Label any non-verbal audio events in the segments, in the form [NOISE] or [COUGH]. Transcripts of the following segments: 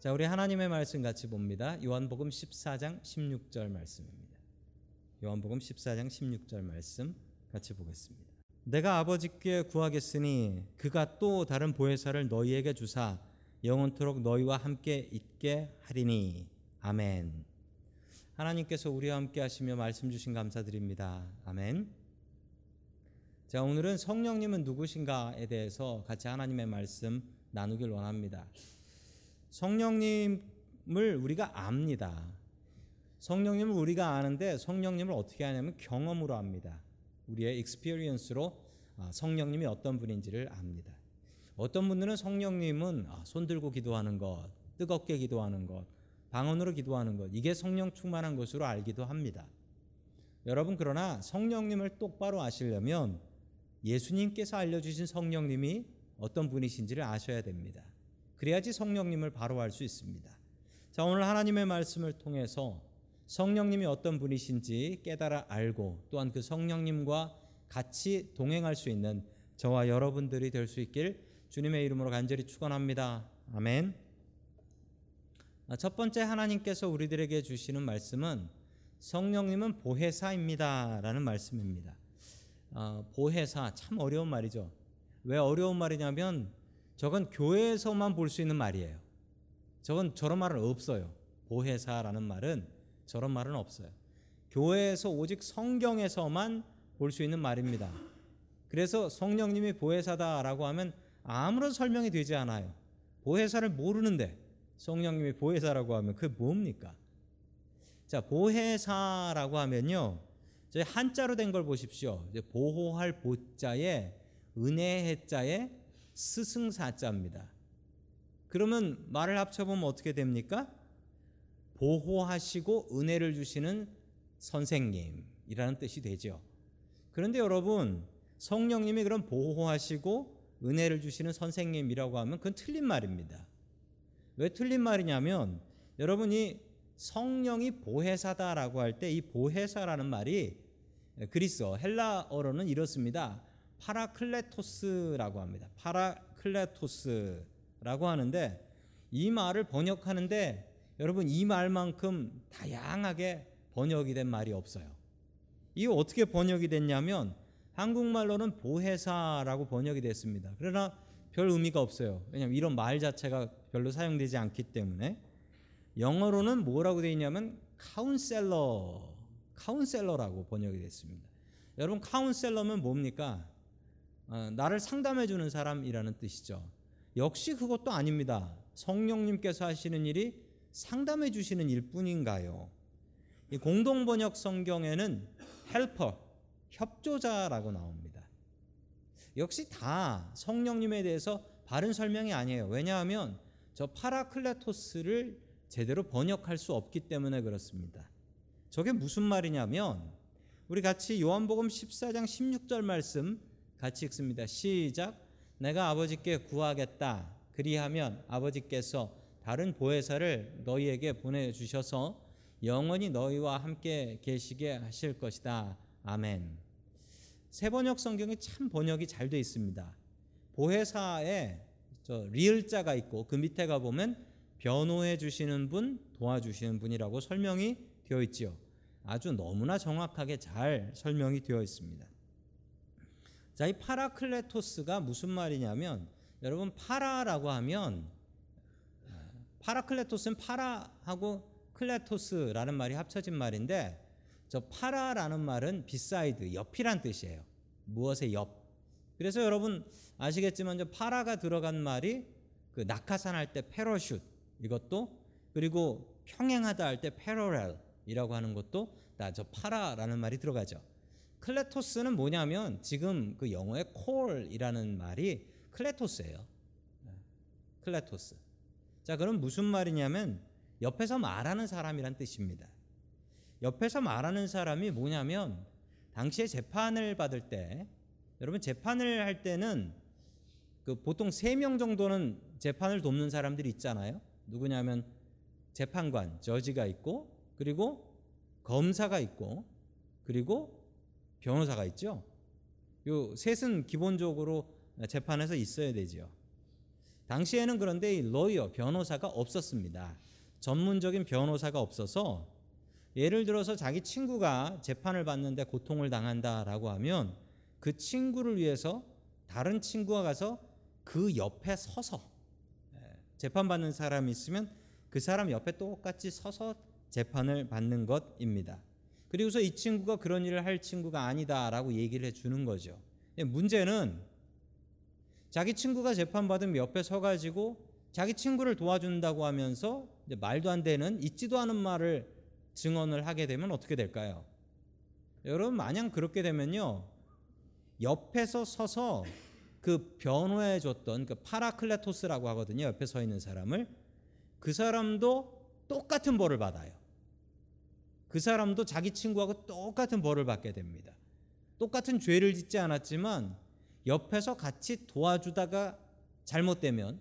자, 우리 하나님의 말씀 같이 봅니다. 요한복음 14장 16절 말씀입니다. 요한복음 14장 16절 말씀 같이 보겠습니다. 내가 아버지께 구하겠으니 그가 또 다른 보혜사를 너희에게 주사 영원토록 너희와 함께 있게 하리니 아멘. 하나님께서 우리와 함께 하시며 말씀 주신 감사드립니다. 아멘. 자, 오늘은 성령님은 누구신가에 대해서 같이 하나님의 말씀 나누길 원합니다. 성령님을 우리가 압니다. 성령님을 우리가 아는데 성령님을 어떻게 하냐면 경험으로 압니다. 우리의 experience로 성령님이 어떤 분인지를 압니다. 어떤 분들은 성령님은 아, 손 들고 기도하는 것, 뜨겁게 기도하는 것, 방언으로 기도하는 것, 이게 성령 충만한 것으로 알기도 합니다. 여러분 그러나 성령님을 똑바로 아시려면 예수님께서 알려주신 성령님이 어떤 분이신지를 아셔야 됩니다. 그래야지 성령님을 바로 알 수 있습니다. 자, 오늘 하나님의 말씀을 통해서 성령님이 어떤 분이신지 깨달아 알고 또한 그 성령님과 같이 동행할 수 있는 저와 여러분들이 될 수 있길 주님의 이름으로 간절히 축원합니다. 아멘. 첫 번째 하나님께서 우리들에게 주시는 말씀은 성령님은 보혜사입니다라는 말씀입니다. 어, 보혜사 참 어려운 말이죠. 왜 어려운 말이냐면 저건 교회에서만 볼 수 있는 말이에요. 저건 저런 말은 없어요. 보혜사라는 말은 저런 말은 없어요. 교회에서 오직 성경에서만 볼 수 있는 말입니다. 그래서 성령님이 보혜사다라고 하면 아무런 설명이 되지 않아요. 보혜사를 모르는데 성령님이 보혜사라고 하면 그게 뭡니까? 자, 보혜사라고 하면요. 저희 한자로 된 걸 보십시오. 보호할 보자에 은혜해자에 스승사자입니다. 그러면 말을 합쳐보면 어떻게 됩니까? 보호하시고 은혜를 주시는 선생님이라는 뜻이 되죠. 그런데 여러분, 성령님이 그럼 보호하시고 은혜를 주시는 선생님이라고 하면 그건 틀린 말입니다. 왜 틀린 말이냐면 여러분이 성령이 보혜사다라고 할 때 이 보혜사라는 말이 그리스어 헬라어로는 이렇습니다. 파라클레토스라고 합니다. 파라클레토스라고 하는데 이 말을 번역하는데 여러분 이 말만큼 다양하게 번역이 된 말이 없어요. 이 어떻게 번역이 됐냐면 한국말로는 보혜사라고 번역이 됐습니다. 그러나 별 의미가 없어요. 왜냐하면 이런 말 자체가 별로 사용되지 않기 때문에 영어로는 뭐라고 되어 있냐면 counselor, counselor라고 번역이 됐습니다. 여러분 counselor면 뭡니까? 어, 나를 상담해 주는 사람이라는 뜻이죠. 역시 그것도 아닙니다. 성령님께서 하시는 일이 상담해 주시는 일뿐인가요? 공동 번역 성경에는 헬퍼, 협조자라고 나옵니다. 역시 다 성령님에 대해서 바른 설명이 아니에요. 왜냐하면 저 파라클레토스를 제대로 번역할 수 없기 때문에 그렇습니다. 저게 무슨 말이냐면 우리 같이 요한복음 14장 16절 말씀 같이 읽습니다. 시작. 내가 아버지께 구하겠다. 그리하면 아버지께서 다른 보혜사를 너희에게 보내 주셔서 영원히 너희와 함께 계시게 하실 것이다. 아멘. 세 번역 성경이 참 번역이 잘 되어 있습니다. 보혜사에 저 리을자가 있고 그 밑에 가 보면 변호해 주시는 분, 도와주시는 분이라고 설명이 되어 있지요. 아주 너무나 정확하게 잘 설명이 되어 있습니다. 자, 이 파라클레토스가 무슨 말이냐면 여러분 파라라고 하면 파라클레토스는 파라하고 클레토스라는 말이 합쳐진 말인데 저 파라라는 말은 beside 옆이란 뜻이에요. 무엇의 옆. 그래서 여러분 아시겠지만 저 파라가 들어간 말이 그 낙하산 할 때 parachute 이것도 그리고 평행하다 할 때 parallel이라고 하는 것도 다 저 파라라는 말이 들어가죠. 클레토스는 뭐냐면 지금 그 영어의 call이라는 말이 클레토스예요. 클레토스. 자, 그럼 무슨 말이냐면 옆에서 말하는 사람이란 뜻입니다. 옆에서 말하는 사람이 뭐냐면 당시에 재판을 받을 때 여러분 재판을 할 때는 그 보통 세 명 정도는 재판을 돕는 사람들이 있잖아요. 누구냐면 재판관, 저지가 있고 그리고 검사가 있고 그리고 변호사가 있죠. 요 셋은 기본적으로 재판에서 있어야 되죠. 당시에는 그런데 이 로이어 변호사가 없었습니다. 전문적인 변호사가 없어서 예를 들어서 자기 친구가 재판을 받는데 고통을 당한다라고 하면 그 친구를 위해서 다른 친구가 가서 그 옆에 서서 예, 재판 받는 사람이 있으면 그 사람 옆에 똑같이 서서 재판을 받는 것입니다. 그리고서 이 친구가 그런 일을 할 친구가 아니다라고 얘기를 해 주는 거죠. 예, 문제는 자기 친구가 재판 받으면 옆에 서가지고 자기 친구를 도와준다고 하면서 말도 안 되는 있지도 않은 말을 증언을 하게 되면 어떻게 될까요? 여러분 만약 그렇게 되면요 옆에서 서서 그 변호해 줬던 그 파라클레토스라고 하거든요 옆에 서 있는 사람을 그 사람도 똑같은 벌을 받아요. 그 사람도 자기 친구하고 똑같은 벌을 받게 됩니다. 똑같은 죄를 짓지 않았지만 옆에서 같이 도와주다가 잘못되면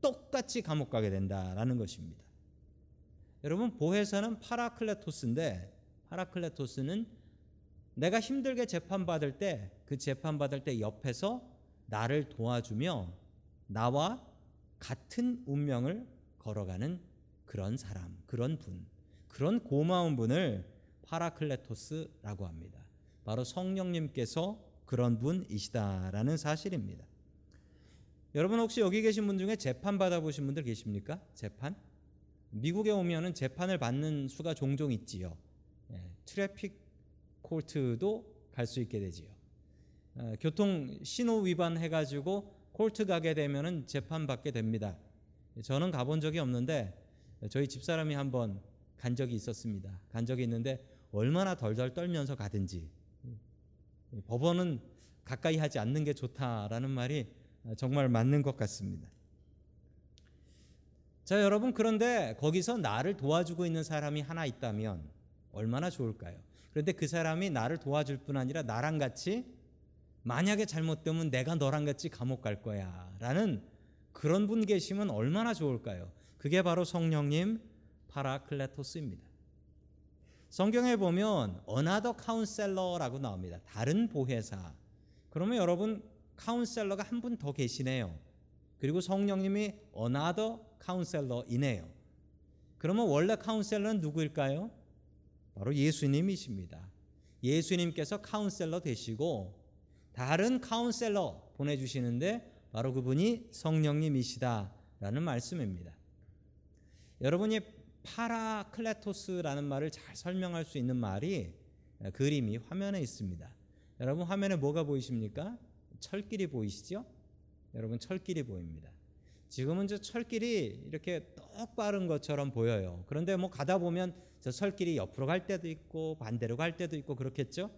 똑같이 감옥 가게 된다라는 것입니다. 여러분 보혜사는 파라클레토스인데 파라클레토스는 내가 힘들게 재판 받을 때 그 재판 받을 때 옆에서 나를 도와주며 나와 같은 운명을 걸어가는 그런 사람, 그런 분, 그런 고마운 분을 파라클레토스라고 합니다. 바로 성령님께서 그런 분이시다라는 사실입니다. 여러분 혹시 여기 계신 분 중에 재판 받아보신 분들 계십니까? 재판? 미국에 오면은 재판을 받는 수가 종종 있지요. 예, 트래픽 콜트도 갈 수 있게 되지요. 어, 교통 신호 위반 해가지고 콜트 가게 되면은 재판 받게 됩니다. 저는 가본 적이 없는데 저희 집사람이 한번 간 적이 있었습니다. 간 적이 있는데 얼마나 덜덜 떨면서 가든지 법원은 가까이 하지 않는 게 좋다라는 말이 정말 맞는 것 같습니다. 자, 여러분 그런데 거기서 나를 도와주고 있는 사람이 하나 있다면 얼마나 좋을까요? 그런데 그 사람이 나를 도와줄 뿐 아니라 나랑 같이 만약에 잘못되면 내가 너랑 같이 감옥 갈 거야라는 그런 분 계시면 얼마나 좋을까요? 그게 바로 성령님 파라클레토스입니다. 성경에 보면 another counselor라고 나옵니다. 다른 보혜사. 그러면 여러분 카운셀러가 한 분 더 계시네요. 그리고 성령님이 another counselor이네요. 그러면 원래 카운셀러는 누구일까요? 바로 예수님이십니다. 예수님께서 카운셀러 되시고 다른 카운셀러 보내주시는데 바로 그분이 성령님이시다라는 말씀입니다. 여러분이 파라클레토스라는 말을 잘 설명할 수 있는 말이 그림이 화면에 있습니다. 여러분 화면에 뭐가 보이십니까? 철길이 보이시죠? 여러분 철길이 보입니다. 지금은 저 철길이 이렇게 똑바른 것처럼 보여요. 그런데 뭐 가다 보면 저 철길이 옆으로 갈 때도 있고 반대로 갈 때도 있고 그렇겠죠?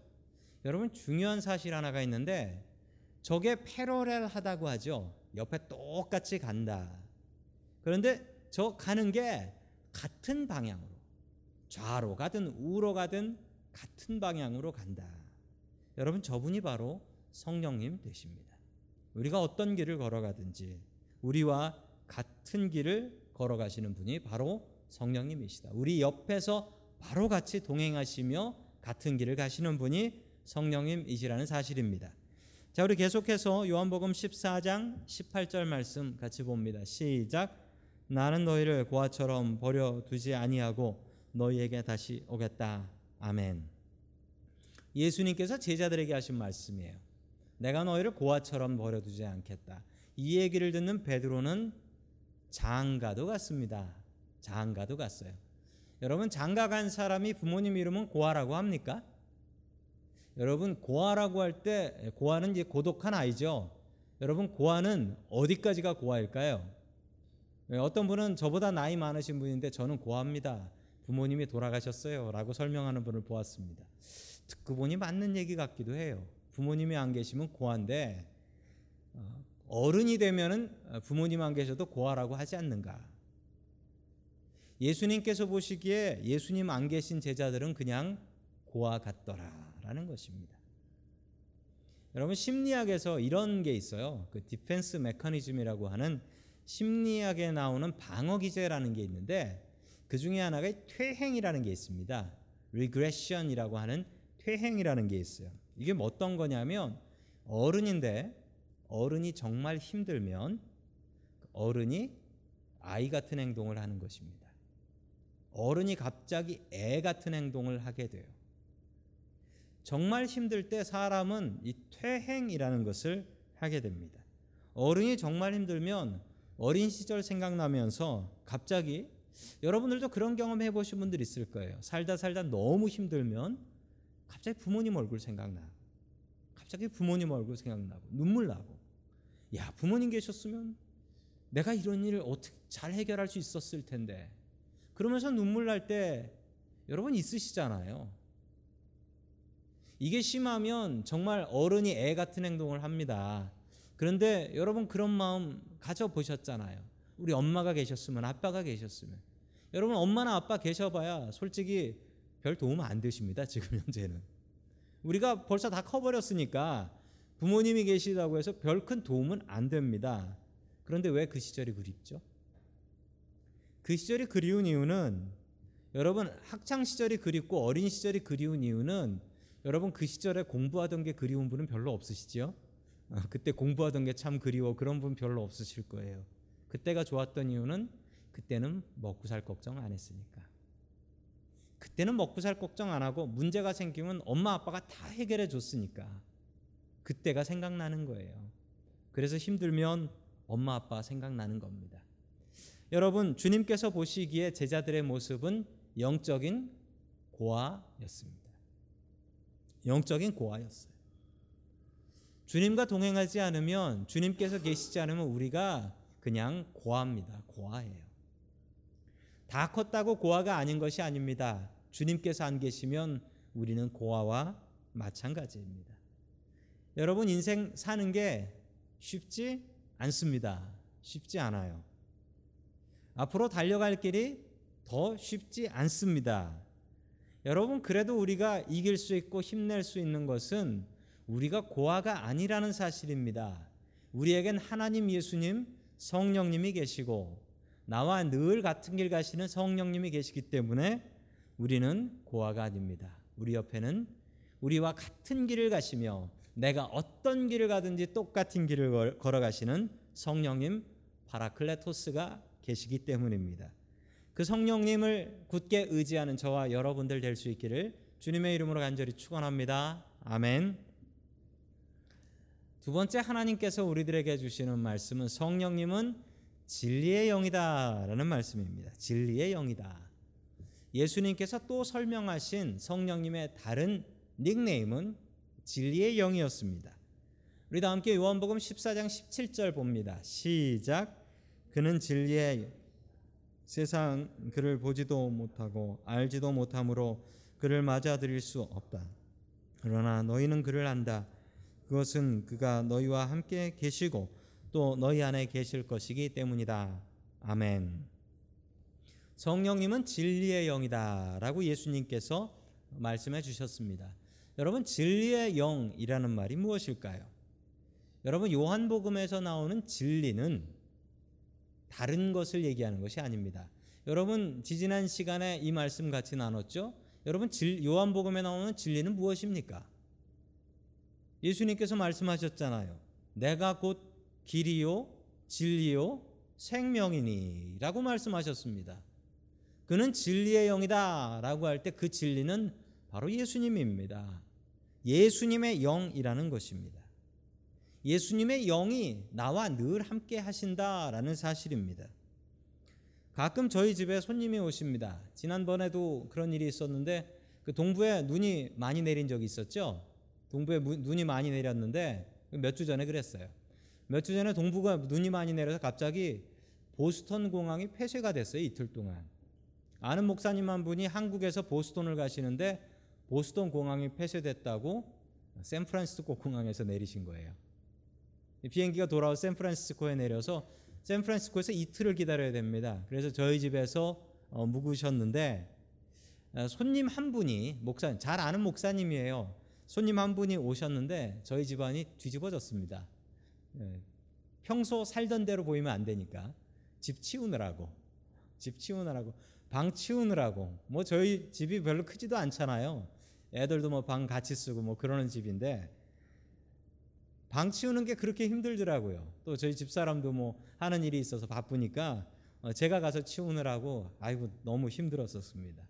여러분 중요한 사실 하나가 있는데 저게 패러렐하다고 하죠. 옆에 똑같이 간다. 그런데 저 가는 게 같은 방향으로 좌로 가든 우로 가든 같은 방향으로 간다. 여러분 저분이 바로 성령님 되십니다. 우리가 어떤 길을 걸어가든지 우리와 같은 길을 걸어가시는 분이 바로 성령님이시다. 우리 옆에서 바로 같이 동행하시며 같은 길을 가시는 분이 성령님이시라는 사실입니다. 자, 우리 계속해서 요한복음 14장 18절 말씀 같이 봅니다. 시작. 나는 너희를 고아처럼 버려 두지 아니하고 너희에게 다시 오겠다. 아멘. 예수님께서 제자들에게 하신 말씀이에요. 내가 너희를 고아처럼 버려두지 않겠다. 이 얘기를 듣는 베드로는 장가도 갔습니다. 장가도 갔어요. 여러분 장가 간 사람이 부모님 이름은 고아라고 합니까? 여러분 고아라고 할 때 고아는 이제 고독한 아이죠. 여러분 고아는 어디까지가 고아일까요? 어떤 분은 저보다 나이 많으신 분인데 저는 고아입니다. 부모님이 돌아가셨어요 라고 설명하는 분을 보았습니다. 듣고 보니 맞는 얘기 같기도 해요. 부모님이 안 계시면 고아인데 어, 어른이 되면은 부모님 안 계셔도 고아라고 하지 않는가? 예수님께서 보시기에 예수님 안 계신 제자들은 그냥 고아 같더라라는 것입니다. 여러분 심리학에서 이런 게 있어요. 그 defense mechanism이라고 하는 심리학에 나오는 방어 기제라는 게 있는데 그 중에 하나가 퇴행이라는 게 있습니다. regression이라고 하는 퇴행이라는 게 있어요. 이게 뭐 어떤 거냐면 어른인데 어른이 정말 힘들면 어른이 아이 같은 행동을 하는 것입니다. 어른이 갑자기 애 같은 행동을 하게 돼요. 정말 힘들 때 사람은 이 퇴행이라는 것을 하게 됩니다. 어른이 정말 힘들면 어린 시절 생각나면서 갑자기 여러분들도 그런 경험 해보신 분들 있을 거예요. 살다 살다 너무 힘들면 갑자기 부모님 얼굴 생각나. 갑자기 부모님 얼굴 생각나고 눈물 나고. 야 부모님 계셨으면 내가 이런 일을 어떻게 잘 해결할 수 있었을 텐데. 그러면서 눈물 날 때 여러분 있으시잖아요. 이게 심하면 정말 어른이 애 같은 행동을 합니다. 그런데 여러분 그런 마음 가져보셨잖아요. 우리 엄마가 계셨으면 아빠가 계셨으면 여러분 엄마나 아빠 계셔봐야 솔직히 별 도움 안 되십니다. 지금 현재는 우리가 벌써 다 커버렸으니까 부모님이 계시다고 해서 별 큰 도움은 안 됩니다. 그런데 왜 그 시절이 그립죠? 그 시절이 그리운 이유는 여러분 학창 시절이 그립고 어린 시절이 그리운 이유는 여러분 그 시절에 공부하던 게 그리운 분은 별로 없으시죠? 어, [LAUGHS] 그때 공부하던 게 참 그리워 그런 분 별로 없으실 거예요. 그때가 좋았던 이유는 그때는 먹고 살 걱정 안 했으니까. 그때는 먹고 살 걱정 안 하고 문제가 생기면 엄마 아빠가 다 해결해 줬으니까. 그때가 생각나는 거예요. 그래서 힘들면 엄마 아빠 생각나는 겁니다. 여러분 주님께서 보시기에 제자들의 모습은 영적인 고아였습니다. 영적인 고아였어요. 주님과 동행하지 않으면 주님께서 계시지 않으면 우리가 그냥 고아입니다. 고아예요. 다 컸다고 고아가 아닌 것이 아닙니다. 주님께서 안 계시면 우리는 고아와 마찬가지입니다. 여러분 인생 사는 게 쉽지 않습니다. 쉽지 않아요. 앞으로 달려갈 길이 더 쉽지 않습니다. 여러분 그래도 우리가 이길 수 있고 힘낼 수 있는 것은 우리가 고아가 아니라는 사실입니다. 우리에겐 하나님 예수님 성령님이 계시고 나와 늘 같은 길 가시는 성령님이 계시기 때문에 우리는 고아가 아닙니다. 우리 옆에는 우리와 같은 길을 가시며 내가 어떤 길을 가든지 똑같은 길을 걸어가시는 성령님 파라클레토스가 계시기 때문입니다. 그 성령님을 굳게 의지하는 저와 여러분들 될 수 있기를 주님의 이름으로 간절히 축원합니다. 아멘. 두 번째 하나님께서 우리들에게 주시는 말씀은 성령님은 진리의 영이다라는 말씀입니다. 진리의 영이다. 예수님께서 또 설명하신 성령님의 다른 닉네임은 진리의 영이었습니다. 우리 다 함께 요한복음 14장 17절 봅니다. 시작. 그는 진리의 세상 그를 보지도 못하고 알지도 못하므로 그를 맞아들일 수 없다. 그러나 너희는 그를 안다. 그것은 그가 너희와 함께 계시고 또 너희 안에 계실 것이기 때문이다. 아멘. 성령님은 진리의 영이다라고 예수님께서 말씀해 주셨습니다. 여러분 진리의 영이라는 말이 무엇일까요? 여러분 요한복음에서 나오는 진리는 다른 것을 얘기하는 것이 아닙니다. 여러분 지지난 시간에 이 말씀 같이 나눴죠? 여러분 요한복음에 나오는 진리는 무엇입니까? 예수님께서 말씀하셨잖아요. 내가 곧 길이요 진리요 생명이니 라고 말씀하셨습니다. 그는 진리의 영이다 라고 할 때 그 진리는 바로 예수님입니다. 예수님의 영이라는 것입니다. 예수님의 영이 나와 늘 함께 하신다라는 사실입니다. 가끔 저희 집에 손님이 오십니다. 지난번에도 그런 일이 있었는데 그 동부에 눈이 많이 내린 적이 있었죠. 동부에 눈이 많이 내렸는데 몇 주 전에 그랬어요. 몇 주 전에 동부가 눈이 많이 내려서 갑자기 보스턴 공항이 폐쇄가 됐어요. 이틀 동안. 아는 목사님 한 분이 한국에서 보스턴을 가시는데 보스턴 공항이 폐쇄됐다고 샌프란시스코 공항에서 내리신 거예요. 비행기가 돌아와 샌프란시스코에 내려서 샌프란시스코에서 이틀을 기다려야 됩니다. 그래서 저희 집에서 어, 묵으셨는데 어, 손님 한 분이 목사 잘 아는 목사님이에요. 손님 한 분이 오셨는데 저희 집안이 뒤집어졌습니다. 예, 평소 살던 대로 보이면 안 되니까 집 치우느라고 집 치우느라고 방 치우느라고 뭐 저희 집이 별로 크지도 않잖아요. 애들도 뭐 방 같이 쓰고 뭐 그러는 집인데 방 치우는 게 그렇게 힘들더라고요. 또 저희 집 사람도 뭐 하는 일이 있어서 바쁘니까 어, 제가 가서 치우느라고 아이고 너무 힘들었었습니다.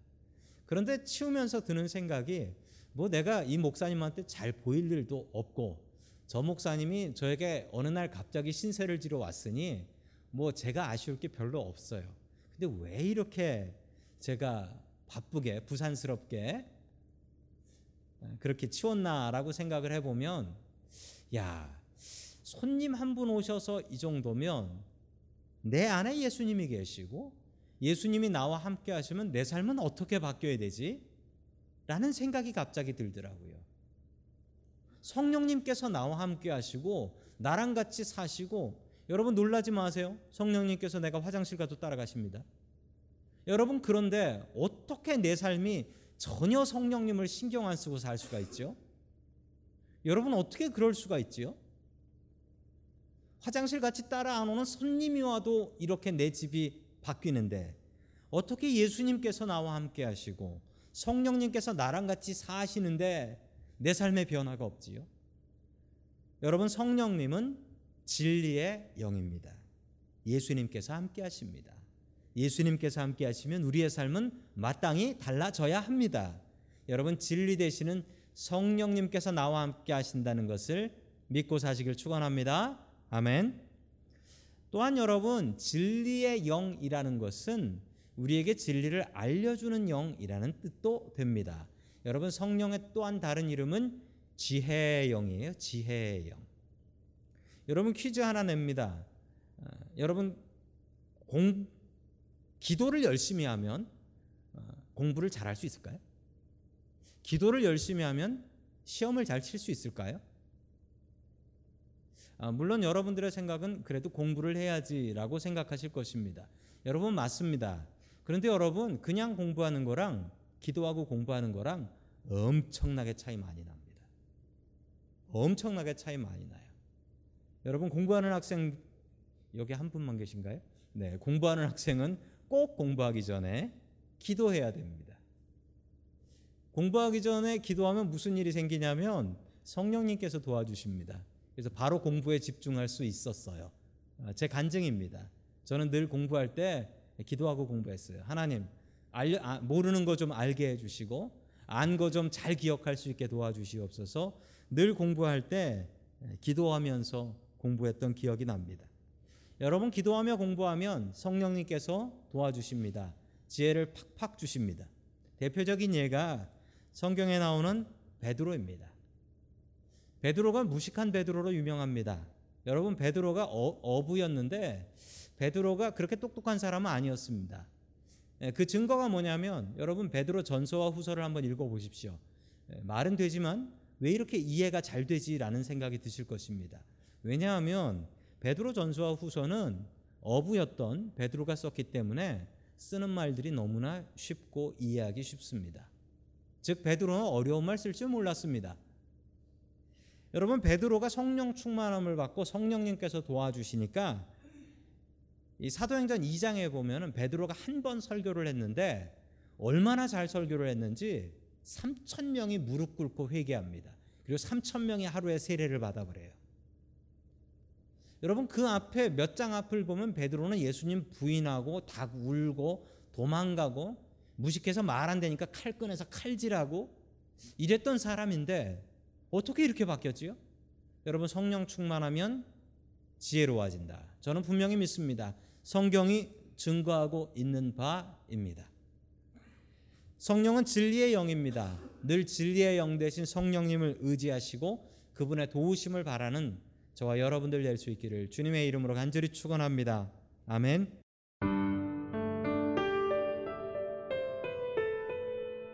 그런데 치우면서 드는 생각이 뭐 내가 이 목사님한테 잘 보일 일도 없고 저 목사님이 저에게 어느 날 갑자기 신세를 지러 왔으니 뭐 제가 아쉬울 게 별로 없어요. 근데 왜 이렇게 제가 바쁘게 부산스럽게 그렇게 치웠나라고 생각을 해보면 야 손님 한 분 오셔서 이 정도면 내 안에 예수님이 계시고 예수님이 나와 함께 하시면 내 삶은 어떻게 바뀌어야 되지? 라는 생각이 갑자기 들더라고요. 성령님께서 나와 함께 하시고 나랑 같이 사시고 여러분 놀라지 마세요. 성령님께서 내가 화장실 가도 따라가십니다. 여러분 그런데 어떻게 내 삶이 전혀 성령님을 신경 안 쓰고 살 수가 있죠? 여러분 어떻게 그럴 수가 있지요? 화장실 같이 따라 안 오는 손님이 와도 이렇게 내 집이 바뀌는데 어떻게 예수님께서 나와 함께 하시고 성령님께서 나랑 같이 사시는데 내 삶의 변화가 없지요? 여러분 성령님은 진리의 영입니다. 예수님께서 함께 하십니다. 예수님께서 함께 하시면 우리의 삶은 마땅히 달라져야 합니다. 여러분 진리 되시는 성령님께서 나와 함께 하신다는 것을 믿고 사시길 축원합니다. 아멘. 또한 여러분 진리의 영이라는 것은 우리에게 진리를 알려주는 영이라는 뜻도 됩니다. 여러분 성령의 또한 다른 이름은 지혜의 영이에요. 지혜의 영. 여러분 퀴즈 하나 냅니다. 어, 여러분 공 기도를 열심히 하면 어, 공부를 잘할 수 있을까요? 기도를 열심히 하면 시험을 잘 칠 수 있을까요? 아, 물론 여러분들의 생각은 그래도 공부를 해야지라고 생각하실 것입니다. 여러분 맞습니다. 그런데 여러분 그냥 공부하는 거랑 기도하고 공부하는 거랑 엄청나게 차이 많이 납니다. 엄청나게 차이 많이 나요. 여러분 공부하는 학생 여기 한 분만 계신가요? 네, 공부하는 학생은 꼭 공부하기 전에 기도해야 됩니다. 공부하기 전에 기도하면 무슨 일이 생기냐면 성령님께서 도와주십니다. 그래서 바로 공부에 집중할 수 있었어요. 아, 제 간증입니다. 저는 늘 공부할 때 기도하고 공부했어요. 하나님, 알려, 아, 모르는 거 좀 알게 해주시고, 안 거 좀 잘 기억할 수 있게 도와주시옵소서 늘 공부할 때 기도하면서 공부했던 기억이 납니다. 여러분, 기도하며 공부하면 성령님께서 도와주십니다. 지혜를 팍팍 주십니다. 대표적인 예가 성경에 나오는 베드로입니다. 베드로가 무식한 베드로로 유명합니다. 여러분 베드로가 어, 부였는데 베드로가 그렇게 똑똑한 사람은 아니었습니다. 예, 그 증거가 뭐냐면 여러분 베드로 전서와 후서를 한번 읽어 보십시오. 예, 말은 되지만 왜 이렇게 이해가 잘 되지라는 생각이 드실 것입니다. 왜냐하면 베드로 전서와 후서는 어부였던 베드로가 썼기 때문에 쓰는 말들이 너무나 쉽고 이해하기 쉽습니다. 즉 베드로는 어려운 말 쓸 줄 몰랐습니다. 여러분 베드로가 성령 충만함을 받고 성령님께서 도와주시니까 이 사도행전 2장에 보면은 베드로가 한 번 설교를 했는데 얼마나 잘 설교를 했는지 3천 명이 무릎 꿇고 회개합니다. 그리고 3천 명이 하루에 세례를 받아 버려요. 여러분 그 앞에 몇 장 앞을 보면 베드로는 예수님 부인하고 다 울고 도망가고 무식해서 말 안 되니까 칼 꺼내서 칼질하고 이랬던 사람인데 어떻게 이렇게 바뀌었지요? 여러분 성령 충만하면 지혜로워진다. 저는 분명히 믿습니다. 성경이 증거하고 있는 바입니다. 성령은 진리의 영입니다. 늘 진리의 영 대신 성령님을 의지하시고 그분의 도우심을 바라는 저와 여러분들 될 수 있기를 주님의 이름으로 간절히 축원합니다. 아멘.